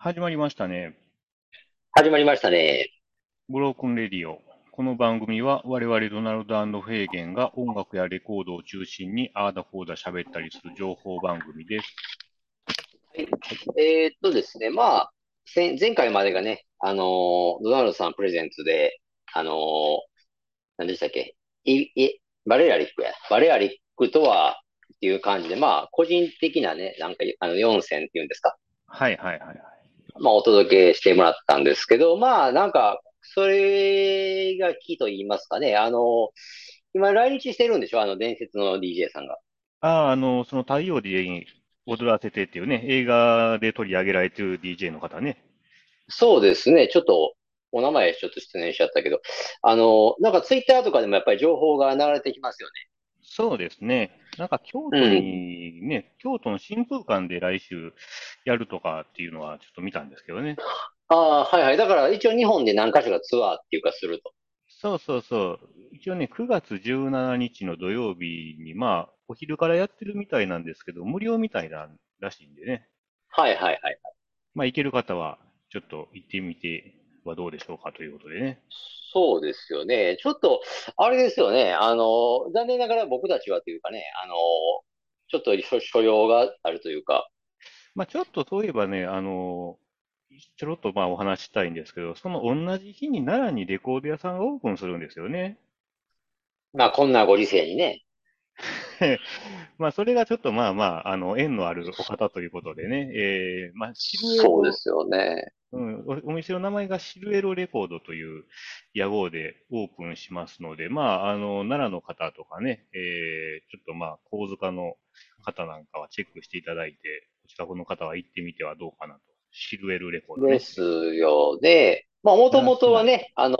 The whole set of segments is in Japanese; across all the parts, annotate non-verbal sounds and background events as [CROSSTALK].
始まりましたね。始まりましたね。ブロークンレディオ。この番組は我々ドナルドフェーゲンが音楽やレコードを中心にあーだこーだ喋ったりする情報番組です。えーっとですね、まあ、前前回までがね、あのードナルドさんプレゼンツで、あのー何でしたっけ？い、い、バレアリックや。バレアリックとは、っていう感じで、まあ、個人的なね、なんか、あの、4選っていうんですか？はいはいはいはい。まあ、お届けしてもらったんですけど、まあ、なんか、それがキーと言いますかね、あのー今来日してるんでしょ？あの、伝説の DJ さんが。ああ、あの、その太陽で踊らせてっていうね、映画で取り上げられてる DJ の方ね。そうですね。ちょっと、お名前ちょっと失念しちゃったけど、あの、なんかツイッターとかでもやっぱり情報が流れてきますよね。そうですね。なんか京都にね、京都の新風館で来週やるとかっていうのはちょっと見たんですけどね。ああ、はいはい。だから一応日本で何か所かツアーっていうかすると。そうそうそう。一応ね、9月17日の土曜日に、まあ、お昼からやってるみたいなんですけど、無料みたいならしいんでね。はいはいはい。まあ、行ける方は、ちょっと行ってみてはどうでしょうかということでね。そうですよね。ちょっと、あれですよね。あの、残念ながら僕たちはというかね、あの、ちょっと所所用があるというか、まあ、ちょっとそういえばね、あの、ちょろっとまあお話ししたいんですけど、その同じ日に奈良にレコード屋さんがオープンするんですよね。まあこんなご時世にね。[LAUGHS] まあ、それがちょっとまあまあ、あの、縁のあるお方ということでね、えー、まあ、シルエロ、そうですよね。うん、お、お店の名前がシルエロレコードという屋号でオープンしますので、まあ、あの、奈良の方とかね、えー、ちょっとまあ、神塚の方なんかはチェックしていただいて、お近くの方は行ってみてはどうかなと。シルエロレコードねで。すよね。まあもともとはね、あの、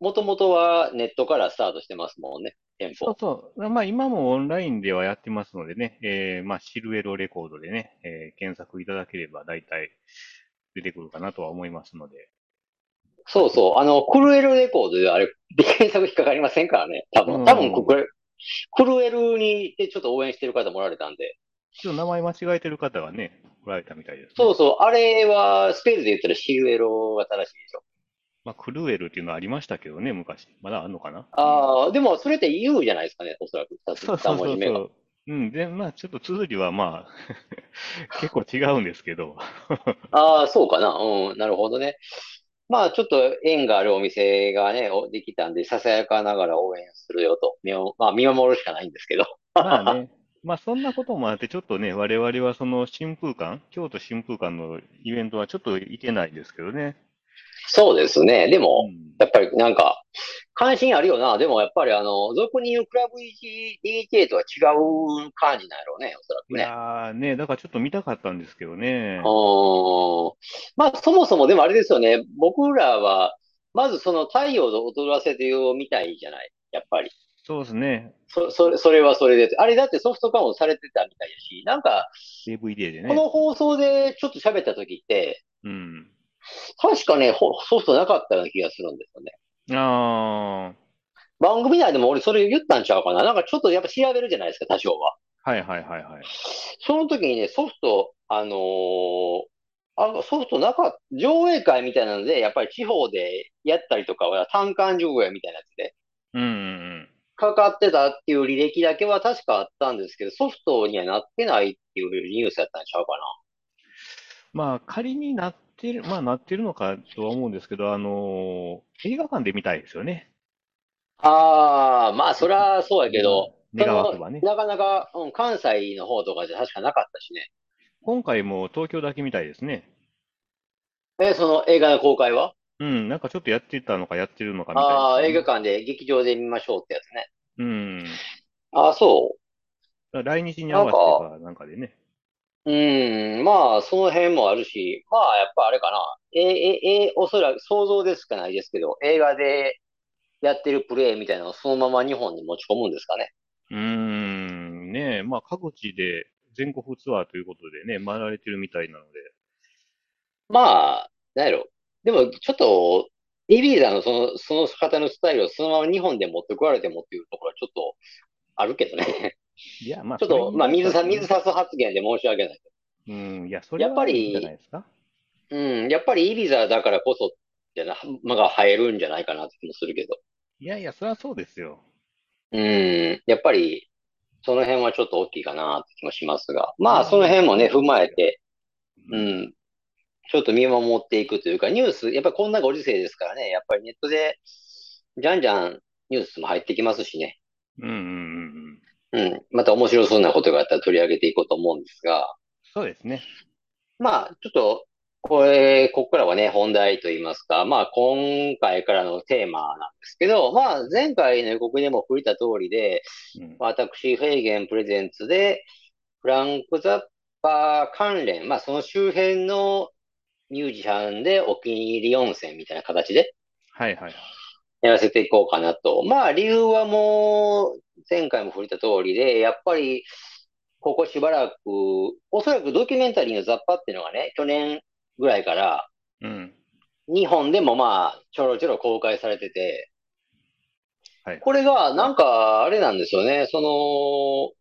もともとはネットからスタートしてますもんね、店そう舗。そう。まあ今もオンラインではやってますのでね、えー、まあシルエロレコードでね、えー検索いただければ大体出てくるかなとは思いますので。そうそう。あの、クルエルレコードであれ、で検索引っかかりませんからね。多分、うん多分クルエル、クルエルにでちょっと応援してる方もおられたんで。ちょっと名前間違えてる方がね、おられたみたいですね。そうそう。あれは、スペルで言ったらシルエロが正しいでしょ。まあクルエルっていうのはありましたけどね、昔。まだあるのかな？ああ、でもそれって U じゃないですかね、おそらく。そうそう。そうそう。うん。で、まあちょっと綴りはまあ [LAUGHS] 結構違うんですけど。[LAUGHS] ああ、そうかな。うん、なるほどね。まあ、ちょっと縁があるお店がね、おできたんで、ささやかながら応援するよと、見をまあ、見守るしかないんですけど。まあね。[LAUGHS] まあそんなこともあって、ちょっとね、我々はその新風館、京都新風館のイベントはちょっと行けないですけどね。そうですね。でうも、ん。やっぱりなんか、関心あるよな。でもやっぱりあの、俗に言うクラブ DJ とは違う感じなんやろうね、おそらくいね。やーね、だからちょっと見たかったんですけどね。まあ、そもそもでもあれですよね。僕らは、まずその太陽の踊らせてを見たいじゃない。やっぱり。そうですね。そ、それ、それはそれで。あれだってソフト化もされてたみたいだし、なんか、DVD でこね。の放送でちょっと喋った時って、うん。確かね、ほソフトなかったような気がするんですよね。ああ、番組内でも俺それ言ったんちゃうかな。なんかちょっとやっぱ調べるじゃないですか、多少は。はいはいはいはい。その時にね、ソフト、あのーあ、ソフトなかっ上映会みたいなので、やっぱり地方でやったりとかは単館上映みたいなやつで、うんうんうん。かかってたっていう履歴だけは確かあったんですけど、ソフトにはなってないっていうニュースやったんちゃうかまあ仮になってる、まあなってるのかとは思うんですけど、あのー映画館で見たいですよね。な。ああ、まあそりゃそうやけど、願わそのくばね。なかなか、うん、関西の方とかじゃ確かなかったしね。今回も東京だけみたいですね。え、その映画の公開は？うん、なんかちょっとやってたのかやってるのかみたいですああ、ね映画館で劇場で見ましょうってやつね。うん。ああ、そ来日に合わせてかなんかでね。う。うん、まあ、その辺もあるし、まあ、やっぱあれかな。え、え、え、おそらく想像ですかないですけど、映画でやってるプレイみたいなのをそのまま日本に持ち込むんですかね。うーん、ねえ、まあ各地で全国ツアーということでね、回られてるみたいなので。まあ、なんやろ。でも、ちょっと、イビーザのその、その方のスタイルをそのまま日本で持ってこられてもっていうところはちょっとあるけどね。いや、まあ、ちょっと、まあ、水さ、水差す発言で申し訳ないけうん、いや、それやっぱりはいいんじゃないですか。うん、やっぱりイビザだからこそ、じゃな、まが入るんじゃないかなって気もするけど。いやいや、そりゃそうですよ。うん、やっぱり、その辺はちょっと大きいかなって気もしますが。まあ、まあ、その辺もね、踏まえて、うん。うん、ちょっと見守っていくというか、ニュース、やっぱりこんなご時世ですからね、やっぱりネットで、じゃんじゃんニュースも入ってきますしね。うんうんうんうん。うん。また面白そうなことがあったら取り上げていこうと思うんですが、そうですね。まあ、ちょっと、これ、ここからはね、本題といいますか、まあ、今回からのテーマなんですけど、まあ、前回の予告でも触れた通りで、うん。私、フェイゲンプレゼンツで、フランク・ザッパー関連、まあ、その周辺のミュージシャンでお気に入り温泉みたいな形ではいはいはい。やらせていこうかなと。まあ、理由はもう、前回も触れた通りで、やっぱり、ここしばらく、おそらくドキュメンタリーの雑把っていうのがね、去年ぐらいから、うん。日本でもまあ、ちょろちょろ公開されてて、はいはい。これがなんかあれなんですよね。その、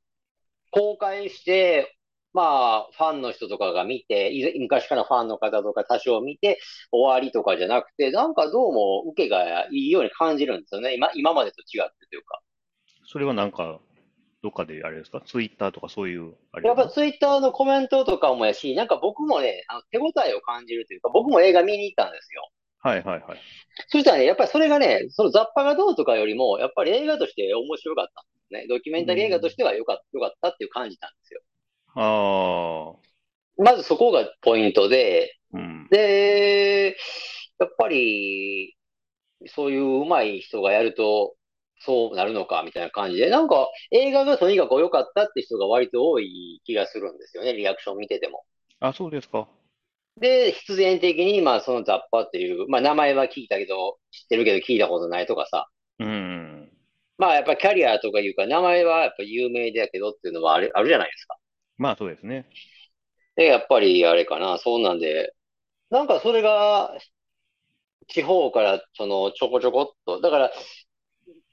公開して、まあ、ファンの人とかが見て、い昔からファンの方とか多少見て終わりとかじゃなくて、なんかどうも受けがいいように感じるんですよね。今、今までと違ってというか。それはなんか、どっかであれですか？ツイッターとかそういう、あれやっぱツイッターのコメントとかもやし、なんか僕もね、あの手応えを感じるというか、僕も映画見に行ったんですよ。はいはいはい。そしたらね、やっぱりそれがね、その雑把がどうとかよりも、やっぱり映画として面白かったんですね。ドキュメンうタリー映画とん。しては良かった、良かったっていう感じたんですよ。ああ、まずそこがポイントで、うん。で、やっぱり、そういう上手い人がやると、そうなるのか、みたいな感じで、なんか、映画がとにかく良かったって人が割と多い気がするんですよね、リアクション見てても。あ、そうですか。で、必然的に、まあ、そのザッパっていう、まあ、名前は聞いたけど、知ってるけど聞いたことないとかさ、うん。まあ、やっぱキャリアとかいうか、名前はやっぱ有名だけどっていうのはある、あるじゃないですか。まあそうですね。で、やっぱりあれかな、そうなんで、なんかそれが、地方からそのちょこちょこっと、だから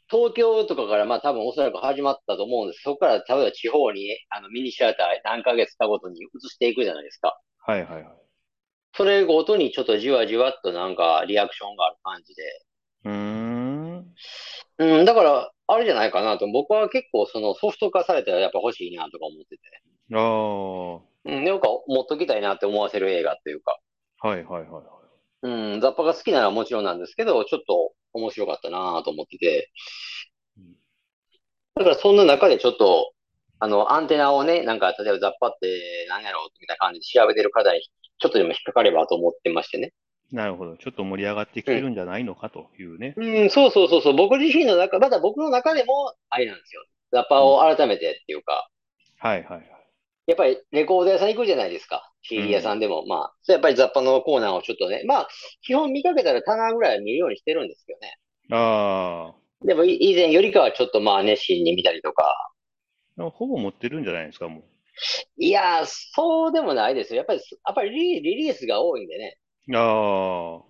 東京とかからまあ多分おそらく始まったと思うんです。そこから例えば地方にあのミニシアター何ヶ月かごとに移していくじゃないですか。はいはいはい。それごとにちょっとじわじわっとなんかリアクションがある感じで。うーん。うん、だからあれじゃないかなと。僕は結構そのソフト化されたらやっぱ欲しいなとか思ってて。あうん、なんか持っときたいなって思わせる映画っていうか。いはいはいはい。うん、雑把が好きならもちろんなんですけど、ちょっと面白かったなと思ってて。うんだからそんな中でちょっと、あの、アンテナをね、なんか、例えば雑把って何やろうみたいな感じで調べてる方に、ちょっとでも引っかかればと思ってましてね。なるほど。ちょっと盛り上がってきうん。てるんじゃないのかというね。うん、そうそうそうそう。僕自身の中、まだ僕の中でも、あれなんですよ。雑把うん。を改めてっていうか、はいはいはい。やっぱりレコード屋さん行くじゃないですか。う CD 屋さんん。でも。まあ、それやっぱり雑把のコーナーをちょっとね、まあ、基本見かけたら棚ぐらいは見るようにしてるんですけどね。あでもい以前よりかはちょっとまあ熱心に見たりとか。あ、ほぼ持ってるんじゃないですか、もいやー、そうでもないですよ。やっぱり、やっぱりリリリースが多いんでね。う。ああ、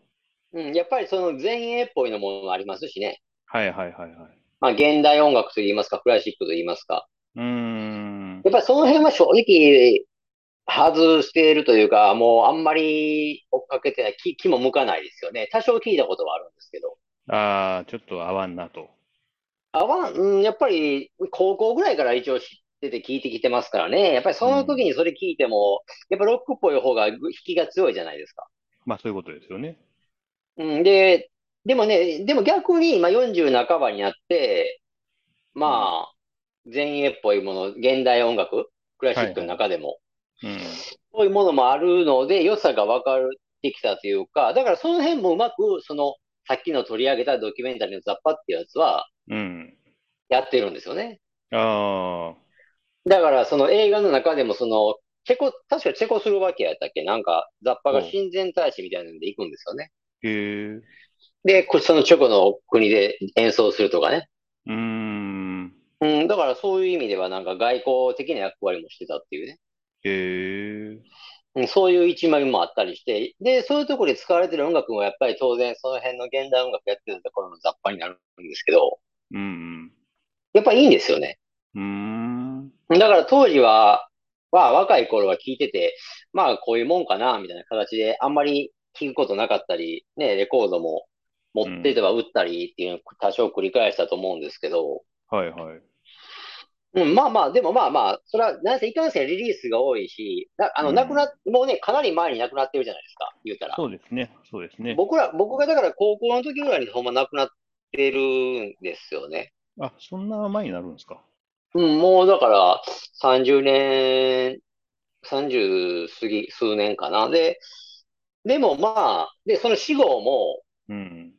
うん、やっぱりその前衛っぽいのもありますしね。はいはいはいはい。まあ現代音楽と言いますか、クラシックと言いますか。うーん。やっぱりその辺は正直外しているというか、もうあんまり追っかけてない、気、気も向かないですよね。多少聞いたことはあるんですけど。ああ、ちょっと合わんなと。あわ、うん、やっぱり高校ぐらいから一応知ってて聞いてきてますからね。やっぱりその時うん。にそれ聞いても、やっぱロックっぽい方がぐ引きが強いじゃないですか。まあそういうことですよね。うん、で、でもね、でも逆に今40半ばになって、うん。まあ、前衛っぽいもの、現代音楽、クラシックのはいはい。中でも、うん。そういうものもあるので、良さが分かってきたというか、だからその辺もうまく、その、さっきの取り上げたドキュメンタリーのザッパっていうやつは、うん。やってるんですよね。ああ、だからその映画の中でもその、チェコ、確かチェコスロバキアやったっけ？なんか、ザッパがほ親善大使みたいなので行くんですよね。う。へえ。で、こそのチェコの国で演奏するとかね。うーん。うん、だからそういう意味ではなんか外交的な役割もしてたっていうね。へえ。うん、そういう一枚もあったりして、で、そういうところで使われてる音楽もやっぱり当然その辺の現代音楽やってるところの雑把になるんですけど、うんやっぱいいんですよね。うん。うーん。だから当時は、は若い頃は聞いてて、まあこういうもんかな、みたいな形で、あんまり聞くことなかったり、ね、レコードも持ってては打ったりっていうのを多少繰り返したと思うんですけど、はいはい。うん、まあまあ、でもまあまあ、それは、なんせいかんせんリリースが多いし、なあの、うん亡くなっ、もうね、かなり前に亡くなってるじゃないですか、言うたら。そうですね。そうですね。僕ら、僕がだから高校の時ぐらいにほんま亡くなってるんですよね。あ、そんな前になるんですか？うん、もうだから30年、30過ぎ、数年かな。で、でもまあ、で、その死後も、うん。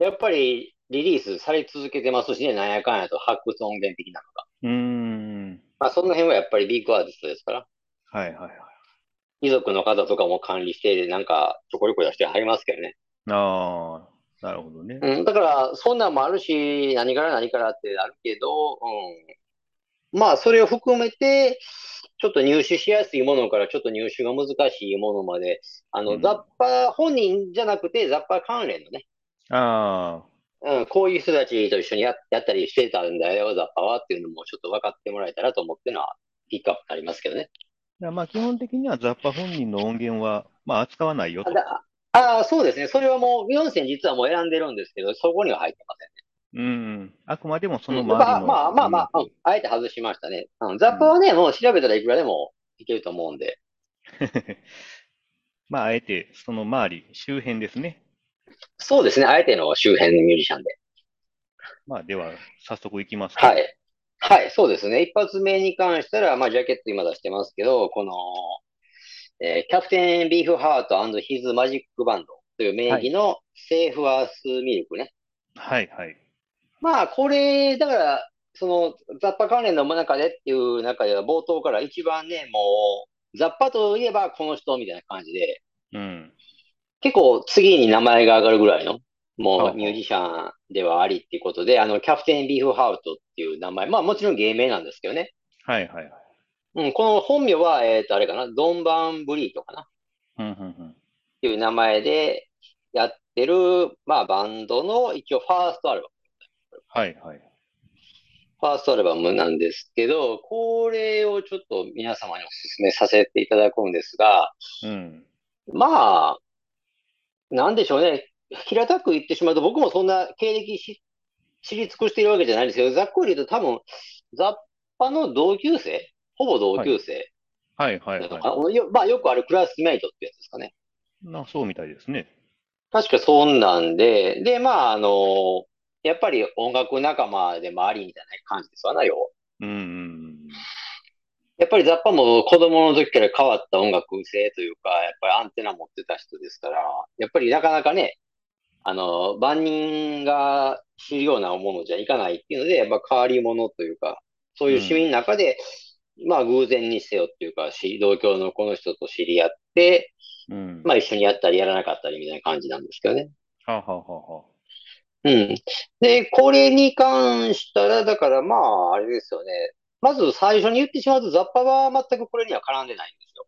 やっぱりリリースされ続けてますしね、なんやかんやと発掘音源的なのが。うーん。まあ、その辺はやっぱりビッグアーティストですから。はいはいはい。遺族の方とかも管理して、なんか、ちょこちょこ出してはりますけどね。ああ、なるほどね。うん、だから、そんなんもあるし、何から何からってあるけど、うん。まあ、それを含めて、ちょっと入手しやすいものからちょっと入手が難しいものまで、あの、うん雑把本人じゃなくて雑把関連のね、あうん、こういう人たちと一緒にや、やったりしてたんだよ、雑把はっていうのもちょっと分かってもらえたらと思ってのは、ピックアップになりますけどね。あ。まあ基本的には雑把本人の音源は、まあ扱わないよと。あだああ、そうですね。それはもう、ビヨン実はもう選んでるんですけど、そこには入ってませんね。うん。あくまでもそのうん周りのまあまあまあまあ、うん音あえて外しましたね。うん、雑把はね、もう調べたらいくらでもいけると思うんで。楽 [LAUGHS] まああえてその周り、周辺ですね。そうですね。あえての周辺のミュージシャンで。まあでは早速いきますか。はい。はい、そうですね。一発目に関したら、まあ、ジャケット今出してますけど、この、えーキャプテンビーフハートヒズマジックバンドという名義のセーフアースミルクね。はいはい。まあ、これ、だから、その、雑把関連の中でっていう中では、冒頭から一番ね、もう、雑把といえばこの人みたいな感じで、うん。結構次に名前が上がるぐらいの、はもあうミュージシャンではありっていうことで、あの、キャプテンビーフハートっていう名前、まあもちろん芸名なんですけどね。はいはいはい。うん、この本名は、えっと、あれかな、ドンバンブリートかな？っうんうんていう名前でやってる、まあバンドの一応ファーストアルバム。はいはい。ファーストアルバムなんですけど、これをちょっと皆様にお勧めさせていただくんですが、うん。まあ、なんでしょうね。平たく言ってしまうと、僕もそんな経歴し知り尽くしているわけじゃないんですけど、ざっくり言うと多分、雑把の同級生？ほぼ同級生はいはいはかなよまあよくあるクラスメイトってやつですかね。い。な、そうみたいですね。確かそんなんで、で、まあ、あの、やっぱり音楽仲間でもありみたいな感じですわな、要は。うんうんやっぱりザッパも子供の時から変わった音楽性というか、やっぱりアンテナ持ってた人ですから、やっぱりなかなかね、あの、万人が知るようなものじゃいかないっていうので、やっぱ変わり者というか、そういう趣味の中で、まあ偶然にせよっていうか、し同郷のこの人と知り合って、うん。うん。まあ一緒にやったりやらなかったりみたいな感じなんですけどね。はあ、はあはあはあ、うん。で、これに関したら、だからまあ、あれですよね。まず最初に言ってしまうと、ザッパは全くこれには絡んでないんですよ。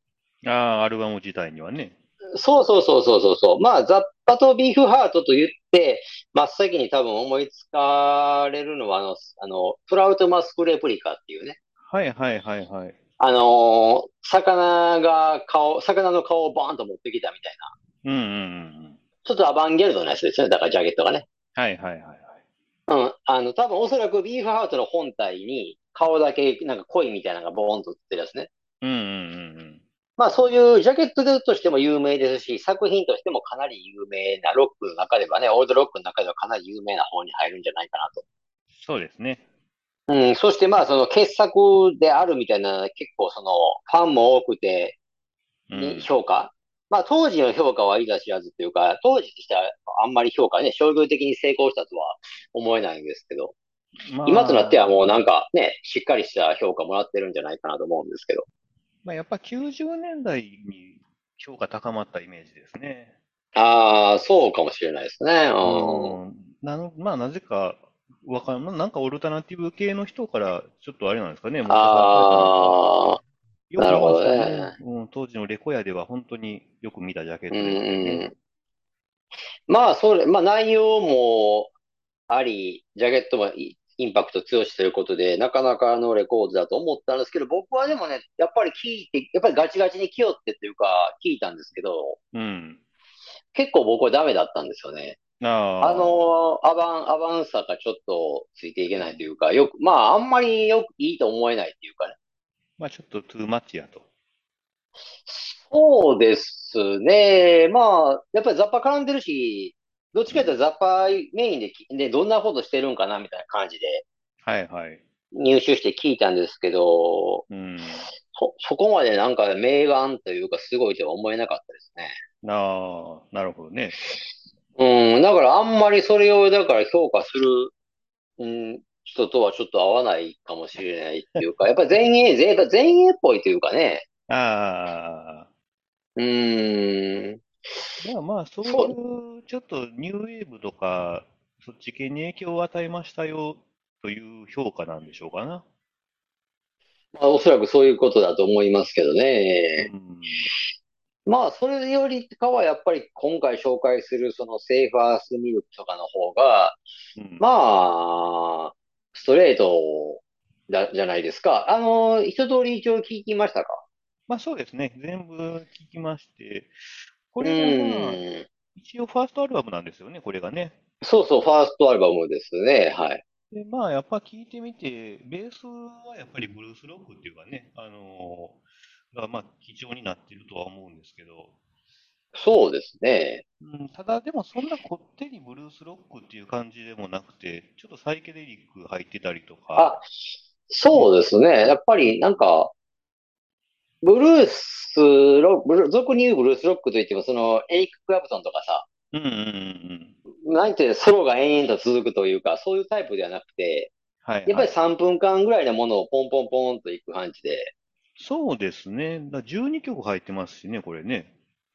ああ、アルバム自体にはね。そうそうそうそうそうそう。まあ、ザッパとビーフハートと言って、真っ先に多分思いつかれるのは、あの、あの、プラウトマスクレプリカっていうね。はいはいはいはい。あのー魚が顔、魚の顔をバーンと持ってきたみたいな。うんうんうんうん。ちょっとアバンギャルドなやつですよね。だからジャケットがね。はいはいはいはい。うん。あの、多分おそらくビーフハートの本体に顔だけなんか濃いみたいなのがボーンと映ってるやつね。うんうんうんまあそういうジャケットとしても有名ですし、作品としてもかなり有名なロックの中ではね、オールドロックの中ではかなり有名な方に入るんじゃないかなと。そうですね。うん、そしてまあその傑作であるみたいな結構そのファンも多くて、うん。評価。まあ当時の評価はいざ知らずというか、当時としてはあんまり評価ね、商業的に成功したとは思えないんですけど、まあ今となってはもうなんかね、しっかりした評価もらってるんじゃないかなと思うんですけど。まあ、やっぱ90年代に評価高まったイメージですね。ああ、そうかもしれないですね。うん。うん。なの、まあ、なぜか、わかん、なんかオルタナティブ系の人から、ちょっとあれなんですかね、ああ、なるほどねうん、当時のレコヤでは本当によく見たジャケットうんですよね。うん。まあ、それ、まあ内容もあり、ジャケットもいいインパクト強しということで、なかなかのレコードだと思ったんですけど、僕はでもね、やっぱり聞いて、やっぱりガチガチに来よってっていうか、聞いたんですけど、うん。結構僕はダメだったんですよね。ああ。あの、アバン、アバンさがちょっとついていけないというか、よく、まあ、あんまりよくいいと思えないっていうかね。まあちょっとトゥーマッチやと。そうですね。まあ、やっぱりザッパ絡んでるし、どっちかというとザッパメインでき、で、どんなことしてるんかなみたいな感じではいはい。入手して聞いたんですけど、うん。そ、そこまでなんか名眼というかすごいとは思えなかったですね。ああ、なるほどね。うん、だからあんまりそれをだから評価する、うん、人とはちょっと合わないかもしれないっていうか、[LAUGHS] やっぱり前衛、前衛、っぽいというかね。ああ。うーん、まあまあ、そうそいう、ちょっとニューウェーブとか、そっち系に影響を与えましたよという評価なんでしょうかな。まあおそらくそういうことだと思いますけどね。うん。まあ、それよりかはやっぱり今回紹介するそのセーファースミルクとかの方が、うん。まあ、ストレートだ、じゃないですか。あの、一通り一応聞きましたか？まあそうですね。全部聞きまして。こうれがまあ、ん。一応ファーストアルバムなんですよね、これがね。そうそう、ファーストアルバムですね。はい。で、まあやっぱ聞いてみて、ベースはやっぱりブルースロックっていうかね、あのがまあ貴重になっているとは思うんですけど、そうですね。うん、ただでもそんなこってりブルースロックっていう感じでもなくて、ちょっとサイケデリック入ってたりとか、あ、そうですね。やっぱりなんか、ブルースロック、ブル俗に言うブルースロックといっても、その、エリック・クラプトンとかさ、うんうんうんうん。なんてソロが延々と続くというか、そういうタイプではなくて、はいやっぱりはい。3分間ぐらいのものをポンポンポンといく感じで。そうですね。だ12曲入ってますしね、これね。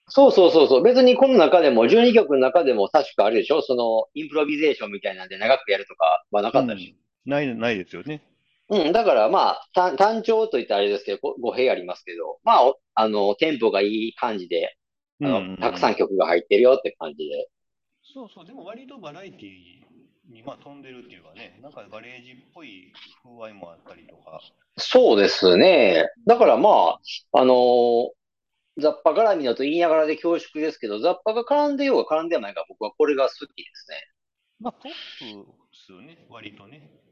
そうそうそうそう。別にこの中でも、12曲の中でも確かあれでしょ？その、インプロビゼーションみたいなんで長くやるとかはなかったし。ない、ないですよね。うん、だからまあ、単単調といったらあれですけど、こ語弊ありますけど、まあ、おあの、テンポがいい感じで、あの、うんうんうんたくさん曲が入ってるよって感じで。そうそう、でも割とバラエティにまあ飛んでるっていうかね、なんかガレージっぽい風合いもあったりとか。そうですね。だからまあ、あのザッパ絡みだと言いながらで恐縮ですけど、ザッパが絡んでようが絡んでないか僕はこれが好きですね。まあ、ポップですよね、割とね。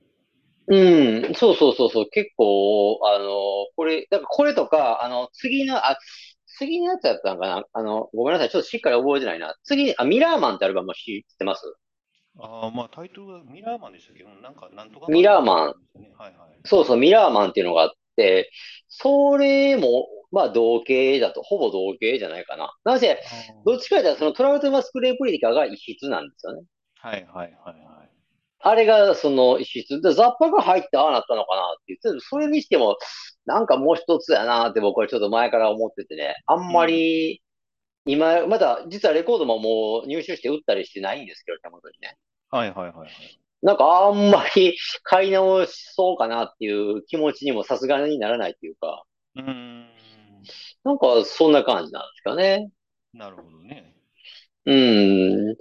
うん、そうそうそうそう、結構、あの、これ、だからこれとか、あの、次の、あ、次のやつやったのかな？あの、ごめんなさい、ちょっとしっかり覚えてないな。次、あ、ミラーマンってアルバム知ってます？ああ、まあタイトルはミラーマンでしたけ？ど、なんかなんとかミラーマン。ね、はいはい。そうそう、ミラーマンっていうのがあって、それも、まあ、同型だと、ほぼ同型じゃないかな。なぜ、どっちかというと、そのトラウトマスクレープリカが異質なんですよね。はいはいはいはい。あれがその異質で、ザッパが入ってああなったのかなって言って、それにしても、なんかもう一つやなって僕はちょっと前から思っててね、あんまり、今、まだ実はレコードももう入手して売ったりしてないんですけど、手元にね。はいはいはいはい。なんかあんまり買い直しそうかなっていう気持ちにもさすがにならないっていうか、うーん、なんかそんな感じなんですかね。なるほどね。うん。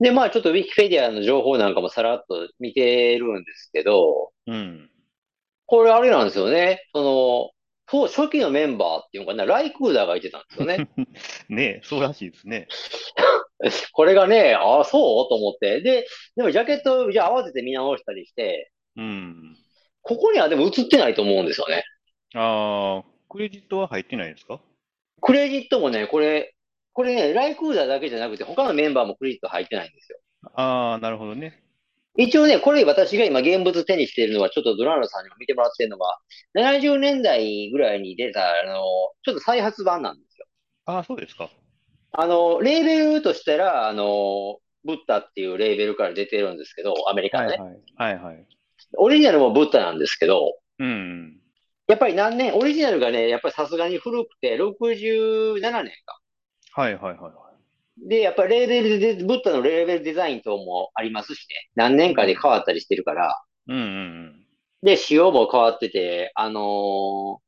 で、まあちょっとウィキペディアの情報なんかもさらっと見てるんですけど、うん。これあれなんですよね。その、そう初期のメンバーっていうのかな、ライクーダーがいてたんですよね。[LAUGHS] ねえ、そうらしいですね。[LAUGHS] これがね、ああ、そう？と思って。で、でもジャケット、じゃあ合わせて見直したりして、うん。ここにはでも映ってないと思うんですよね。ああ、クレジットは入ってないですか？クレジットもね、これ、これね、ライクーダーだけじゃなくて、他のメンバーもクレジット入ってないんですよ。ああ、なるほどね。一応ね、これ私が今現物手にしているのは、ちょっとドナルドさんにも見てもらってるのが、70年代ぐらいに出た、あの、ちょっと再発版なんですよ。ああ、そうですか。あの、レーベルとしたら、あの、ブッダっていうレーベルから出てるんですけど、アメリカのね。はいはい。はいはい。オリジナルもブッダなんですけど、うん。やっぱり何年、オリジナルがね、やっぱりさすがに古くて、67年か。はいはいはいはい。で、やっぱりレーベルで、ブッダのレーベルデザイン等もありますしね。何年かで変わったりしてるから。うんうんで、仕様も変わってて、あのー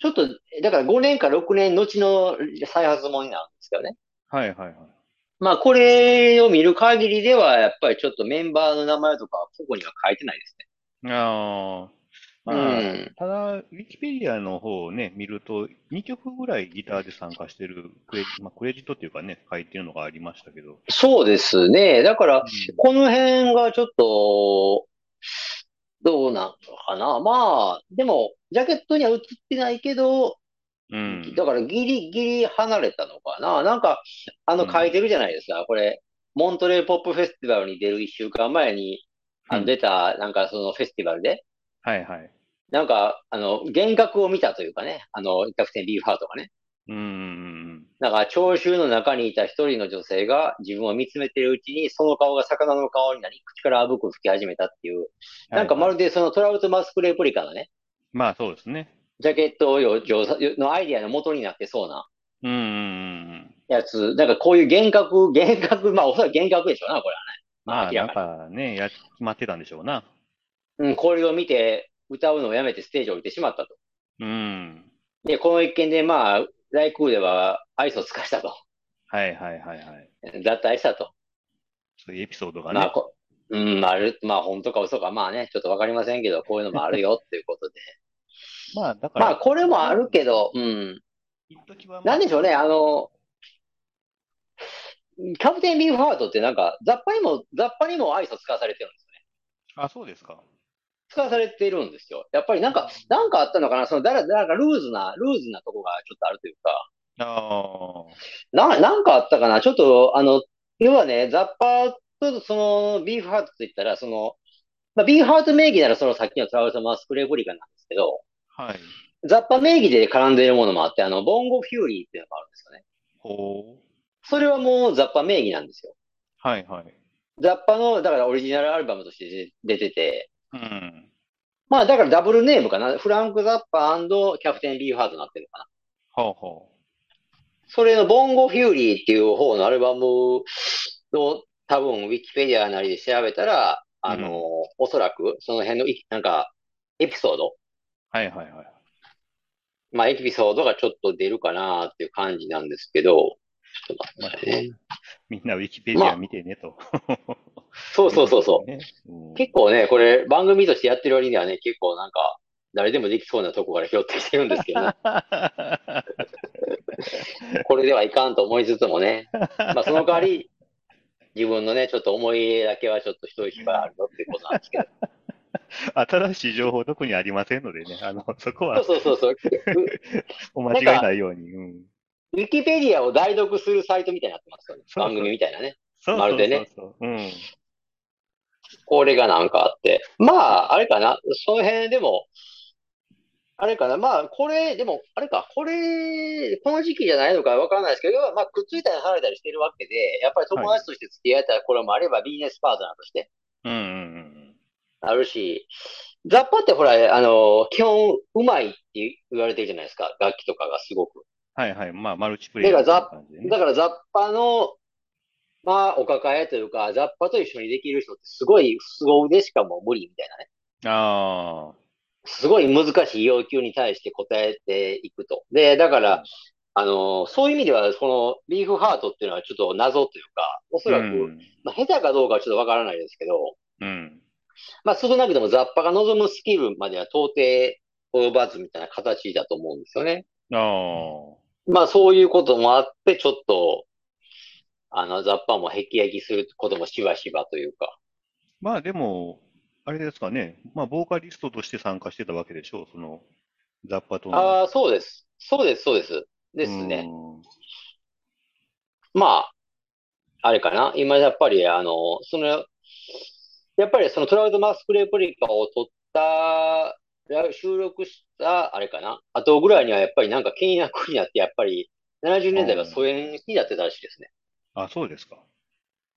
ちょっと、だから5年か6年後の再発ものになるんですよね。うん。はいはいはい。まあ、これを見る限りでは、やっぱりちょっとメンバーの名前とか、ここには書いてないですね。ああ。うまあ、ん。ただ、ウィキペディアの方をね、見ると、2曲ぐらいギターで参加してるクレジ、まあ、クレジットっていうかね、書いてるのがありましたけど。そうですね。だから、うこの辺がちょっと、どうなんのかな。まあ、でも、ジャケットには映ってないけど、ん。うん。だからギリギリ離れたのかな。なんか、あのうん書いてるじゃないですか。これ、モントレーポップフェスティバルに出る一週間前に、あのうん出た、なんかそのフェスティバルで、はいはい。なんか、あの、幻覚を見たというかね、あの、キャプテンビーフハートがね。うんうんなんか、聴衆の中にいた一人の女性が自分を見つめているうちに、その顔が魚の顔になり、口からあぶく吹き始めたっていう、うん。なんかまるでそのトラウトマスクレプリカのね、まあそうですね。ジャケットをよよのアイディアの元になってそうなうんうんうんやつ、なんかこういう幻覚、幻覚、まあおそらく幻覚でしょうな、これはね。まあなん明らかかね、や、決まってたんでしょうな。に。うん、これを見て、歌うのをやめてステージを降りてしまったと。うん。で、この一件でまあ、ライクーでは愛想を尽かしたと。はいはいはいはい。脱退したと。そういうエピソードがまあ、ね。こうん、ある、まあ本当か嘘か、まあね、ちょっとわかりませんけど、こういうのもあるよっていうことで。[LAUGHS] まあだから。まあこれもあるけど、うん。なんでしょうね、あの、キャプテンビーフハートってなんか、雑把にも、雑把にも愛想使わされてるんですよね。あ、そうですか。使わされてるんですよ。やっぱりなんか、なんかあったのかな？その、だら、なんかルーズな、ルーズなとこがちょっとあるというか、あな、なんかあったかな？ちょっと、あの、要はね、雑把と、その、ビーフハートと言ったら、その、まあ、ビーフハート名義ならそのさっきのトラウトマスクレプリカなんですけど、あ。はい。雑把名義で絡んでいるものもあって、あの、ボンゴフューリーっていうのがあるんですよね。ほう。それはもう雑把名義なんですよ。はいはい。雑把の、だからオリジナルアルバムとして出てて、うん。まあだからダブルネームかな。フランク・ザッパーキャプテン・ビーフハートになってるのかな。ほうほそれのボンゴ・フューリーっていう方のアルバムを多分ウィキペディアなりで調べたら、あの、うんおそらくその辺のいなんかエピソード、う。はいはいはい。まあエピソードがちょっと出るかなっていう感じなんですけど、ちょっとまあ待ってね。みんなウィキペディア見てねと。[LAUGHS] そうそうそうそう。ね。うん結構ね、これ番組としてやってる割にはね、結構なんか誰でもできそうなとこから拾ってきてるんですけどね。[LAUGHS] これではいかんと思いつつもね。まあその代わり、自分のね、ちょっと思い入れだけはちょっと一人一倍あるよっていうことなんですけど。新しい情報特にありませんのでね、あの、そこはそうそうそうそう。[LAUGHS] お間違いないように。うん。ウィキペディアを代読するサイトみたいになってますよね。そうそう番組みたいなね。そうまるでねそうそうそう。うん。これがなんかあって。まあ、あれかな。その辺でも、あれかな。まあ、これ、でも、あれか。これ、この時期じゃないのかわからないですけど、まあ、くっついたり離れたりしてるわけで、やっぱり友達として付き合えたらこれもあれば、ビジネスパートナーとしてうんうんうん。あるし、ザッパってほら、あの、基本、うまいって言われてるじゃないですか。楽器とかがすごく。はいはい。まあ、マルチプレイヤーみたいな感じでね。だからザッパの、まあ、お抱えというか、ザッパと一緒にできる人ってすごい凄腕しかもう無理みたいなね。ああ。すごい難しい要求に対して答えていくと。で、だから、あの、そういう意味では、このビーフハートっていうのはちょっと謎というか、おそらく、うん。まあ、下手かどうかはちょっとわからないですけど、うん。まあ、少なくともザッパが望むスキルまでは到底及ばずみたいな形だと思うんですよね。ああ。まあ、そういうこともあって、ちょっと、あの、ザッパも辟易することもしばしばというか。まあでも、あれですかね。まあ、ボーカリストとして参加してたわけでしょう。その、ザッパとの。ああ、そうです。そうです、そうです。ですね。うん。まあ、あれかな。今やっぱり、あの、その、やっぱりそのトラウトマスクレプリカを撮った、収録した、あれかな。後ぐらいにはやっぱりなんか倹約 [LAUGHS] になって、やっぱり70年代は疎遠になってたらしいですね。あ、そうですか。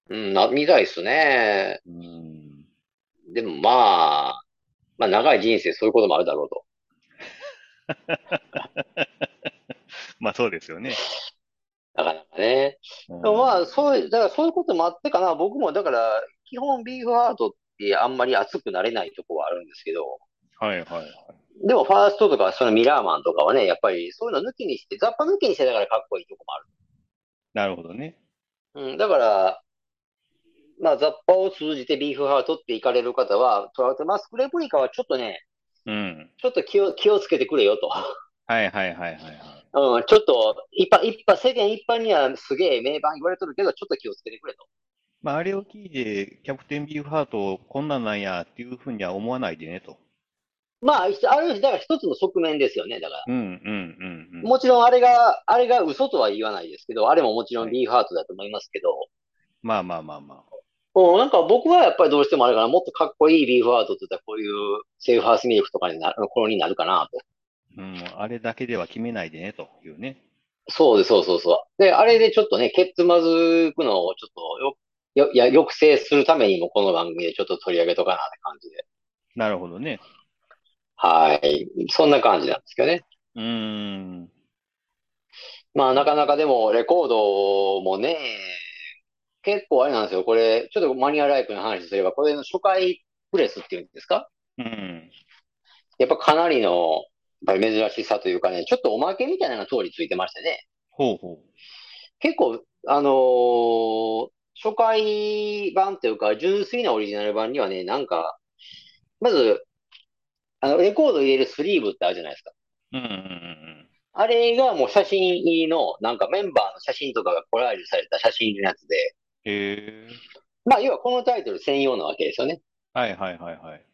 うん、な、みたいですね。うん。でもまあ、まあ長い人生そういうこともあるだろうと。[LAUGHS] まあそうですよね。なかなかね。うんでもまあ、そういう、だからそういうこともあってかな。僕もだから、基本ビーフハートってあんまり熱くなれないとこはあるんですけど、はいはいはい。でもファーストとかそのミラーマンとかはね、やっぱりそういうの抜きにして、雑把抜きにしてだからかっこいいとこもある。なるほどね。うん、だから、まあ、雑把を通じてビーフハートって行かれる方は、トラウトマスクレプリカはちょっとね、うん。ちょっと気を、気をつけてくれよと。はいはいはいはい、はい。うん、ちょっと、一般、一般、世間一般にはすげえ名盤言われてるけど、ちょっと気をつけてくれと。まあ、あれを聞いて、キャプテンビーフハート、こんなんなんやっていうふうには思わないでねと。まあ、ある種、だから一つの側面ですよね、だから。うんうんうんうん。もちろんあれが、あれが嘘とは言わないですけど、あれももちろんビーフハートだと思いますけど。はい、まあまあまあまあ。うん、なんか僕はやっぱりどうしてもあれかな、もっとかっこいいビーフハートって言ったらこういうセーフハウスミルクとかになる、頃になるかなと。うん、あれだけでは決めないでね、というね。そうです、そうそうそう。で、あれでちょっとね、ケッツまずくのをちょっとよよ、や、抑制するためにもこの番組でちょっと取り上げとかなって感じで。なるほどね。はい。そんな感じなんですけどね。うーん。まあ、なかなかでも、レコードもね、結構あれなんですよ。これ、ちょっとマニュアライクの話すれば、これの初回プレスっていうんですか？うん。やっぱかなりの、やっぱり珍しさというかね、ちょっとおまけみたいなのが通りついてましてね。ほうほう。結構、あのー初回版というか、純粋なオリジナル版にはね、なんか、まず、あの、レコード入れるスリーブってあるじゃないですか。うん。あれがもう写真入りの、なんかメンバーの写真とかがコラージュされた写真のやつで。へまあ、要はこのタイトル専用なわけですよね。はいはいはいはい。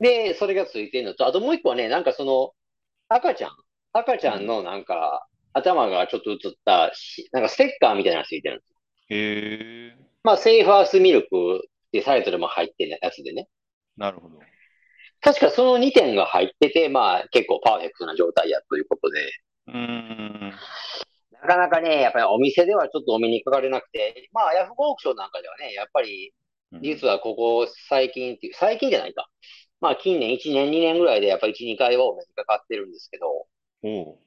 で、それがついてるのと、あともう一個はね、なんかその、赤ちゃん、赤ちゃんのなんか、頭がちょっと映った、なんかステッカーみたいなのがついてるんですへえ。まあ、セーファースミルクっていうタイトルも入ってるやつでね。なるほど。確かその2点が入ってて、まあ、結構パーフェクトな状態やということで。うん。なかなかね、やっぱりお店ではちょっとお目にかかれなくて、まあ、ヤフオークションなんかではね、やっぱり、実はここ最近っていう、最近じゃないか。まあ、近年1年、2年ぐらいでやっぱり1、2回はお目にかかってるんですけど、お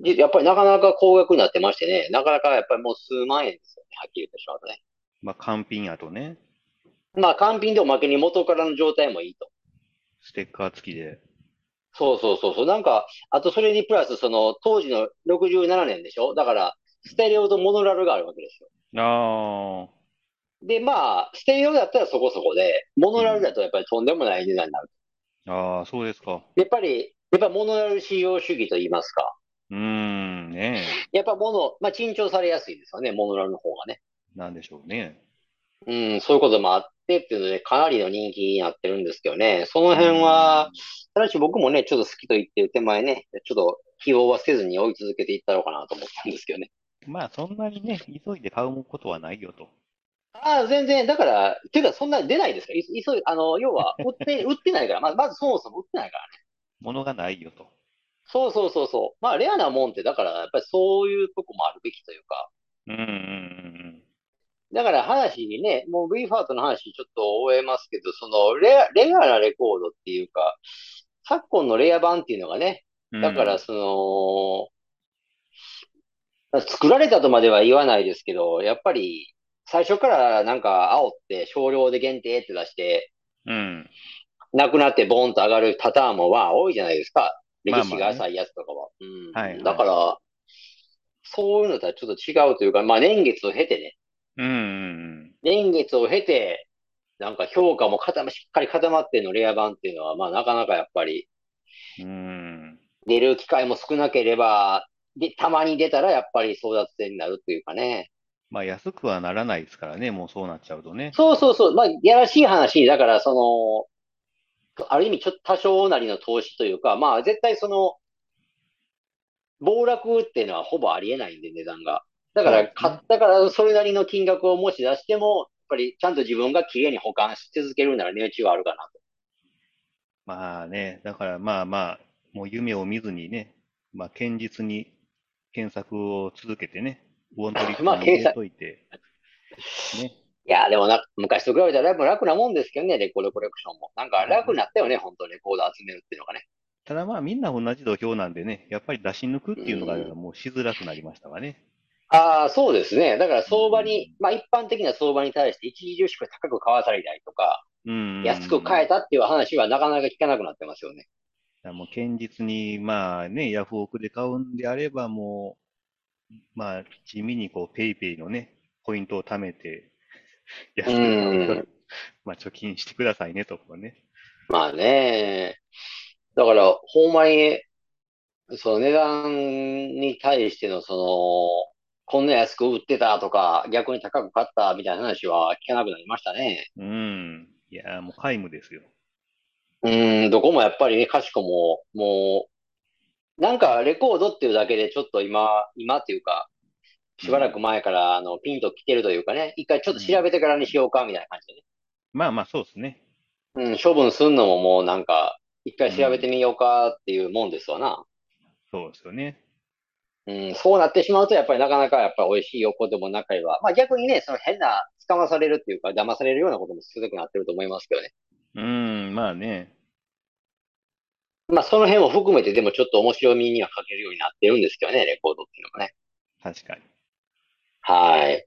で、やっぱりなかなか高額になってましてね、なかなかやっぱりもう数万円ですよね、はっきり言ってしまうとね。まあ、完品やとね。まあ、完品でおまけに元からの状態もいいと。ステッカー付きで。そうそうそうそう。なんか、あとそれにプラス、その、当時の67年でしょ？だから、ステレオとモノラルがあるわけですよ。ああ。で、まあ、ステレオだったらそこそこで、モノラルだとやっぱりとんでもない値段になる。うん、ああ、そうですか。やっぱり、やっぱモノラル使用主義と言いますか。うーん、ねやっぱもの、まあ、珍重されやすいですよね、モノラルの方がね。なんでしょうね。うん、そういうこともあってっていうので、かなりの人気になってるんですけどね。その辺は、ただし僕もね、ちょっと好きと言ってる手前ね、ちょっと起用はせずに追い続けていったのかなと思ったんですけどね。まあ、そんなにね、急いで買うことはないよと。ああ、全然、だから、ていうか、そんなに出ないですか急い、あの、要は、売って、[LAUGHS] 売ってないから、まず、まずそもそも売ってないからね。物がないよと。そうそうそうそう。まあ、レアなもんって、だから、やっぱりそういうとこもあるべきというか。うんうんうん。だから話にね、もう V ファートの話ちょっと終えますけど、そのレア、レアなレコードっていうか、昨今のレア版っていうのがね、だからその、作られたとまでは言わないですけど、やっぱり最初からなんか煽って少量で限定って出して、うん。なくなってボーンと上がるパターンもまあ多いじゃないですか。歴史が浅いやつとかは。うん。はい、はい、だから、そういうのとはちょっと違うというか、まあ年月を経てね。うん。年月を経て、なんか評価も固ま、しっかり固まってのレア版っていうのは、まあなかなかやっぱり、うん。出る機会も少なければ、で、たまに出たらやっぱり争奪戦になるっていうかね。まあ安くはならないですからね、もうそうなっちゃうとね。そうそうそう。まあ、やらしい話、だからその、ある意味ちょっと多少なりの投資というか、まあ絶対その、暴落っていうのはほぼありえないんで、値段が。だから、買ったからそれなりの金額をもし出しても、やっぱりちゃんと自分が綺麗に保管し続けるなら値打ちはあるかなと。まあね、だからまあまあ、もう夢を見ずにね、まあ堅実に検索を続けてね、ウォントリックに入れといて、ね。いや、でもな、昔と比べたら楽なもんですけどね、レコードコレクションも。なんか楽になったよね、本当レコード集めるっていうのがね。ただまあみんな同じ土俵なんでね、やっぱり出し抜くっていうのがもうしづらくなりましたわね。ああ、そうですね。だから相場に、まあ一般的な相場に対して一時重視が高く買わされたりとか、安く買えたっていう話はなかなか聞かなくなってますよね。もう堅実に、まあね、ヤフオクで買うんであればもう、まあ地味にこうペイペイのね、ポイントを貯めて、安うく買うん。まあ、貯金してくださいね、とかね。まあね。だから、ほんまに、その値段に対しての、その、こんな安く売ってたとか、逆に高く買ったみたいな話は聞かなくなりましたね。うん。いやー、もう皆無ですよ。うん、どこもやっぱりね、かしこも、もう、なんかレコードっていうだけでちょっと今、今っていうか、しばらく前から、あの、ピンと来てるというかね、一回ちょっと調べてからにしようか、みたいな感じでね。まあまあ、そうですね。うん、処分すんのももうなんか、一回調べてみようかっていうもんですわな。そうですよね。うん、そうなってしまうと、やっぱりなかなかやっぱり美味しい横でも中には、まあ逆にね、その変な、捕まされるっていうか、騙されるようなことも少なくなってると思いますけどね。うん、まあね。まあその辺も含めてでもちょっと面白みには欠けるようになってるんですけどね、レコードっていうのもね。確かに。はい。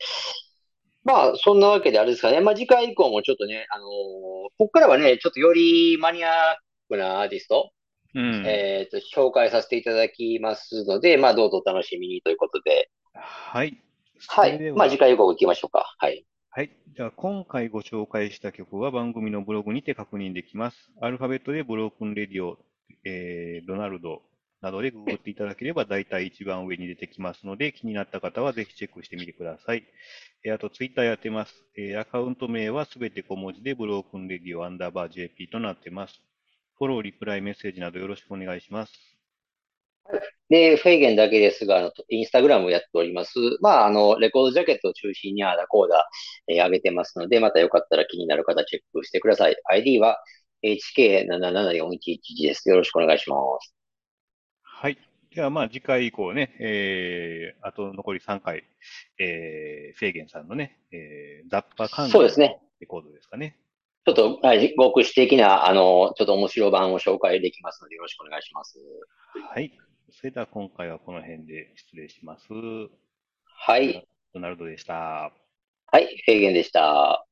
まあそんなわけであれですかね。まあ次回以降もちょっとね、あのーこっからはね、ちょっとよりマニアックなアーティスト、うん。えっと、紹介させていただきますので、まあどうぞお楽しみにということで。はい。はい。まあ次回以降行きましょうか。はい。はい。じゃあ、今回ご紹介した曲は番組のブログにて確認できます。アルファベットでブロークンレディオ、えー、ロナルドなどでググっていただければ大体一番上に出てきますので、気になった方はぜひチェックしてみてください。えーあと、ツイッターやってます。えーアカウント名はすべて小文字でブロークンレディオアンダーバー JP となってます。フォロー、リプライ、メッセージなどよろしくお願いします。で、フェーゲンだけですが、あの、インスタグラムをやっております。まあ、あの、レコードジャケットを中心にあーだこうだ、えー上げてますので、またよかったら気になる方チェックしてください。ID は HK774111 です。よろしくお願いします。はい。では、まあ、次回以降ね、えー、あと残り3回、えー、フェーゲンさんのね、えー、雑把関のレコードですかね。ちょっと、はい、極視的な、あの、ちょっと面白版を紹介できますので、よろしくお願いします。はい。それでは今回はこの辺で失礼します。はい。ドナルドでした。はい、フェーゲンでした。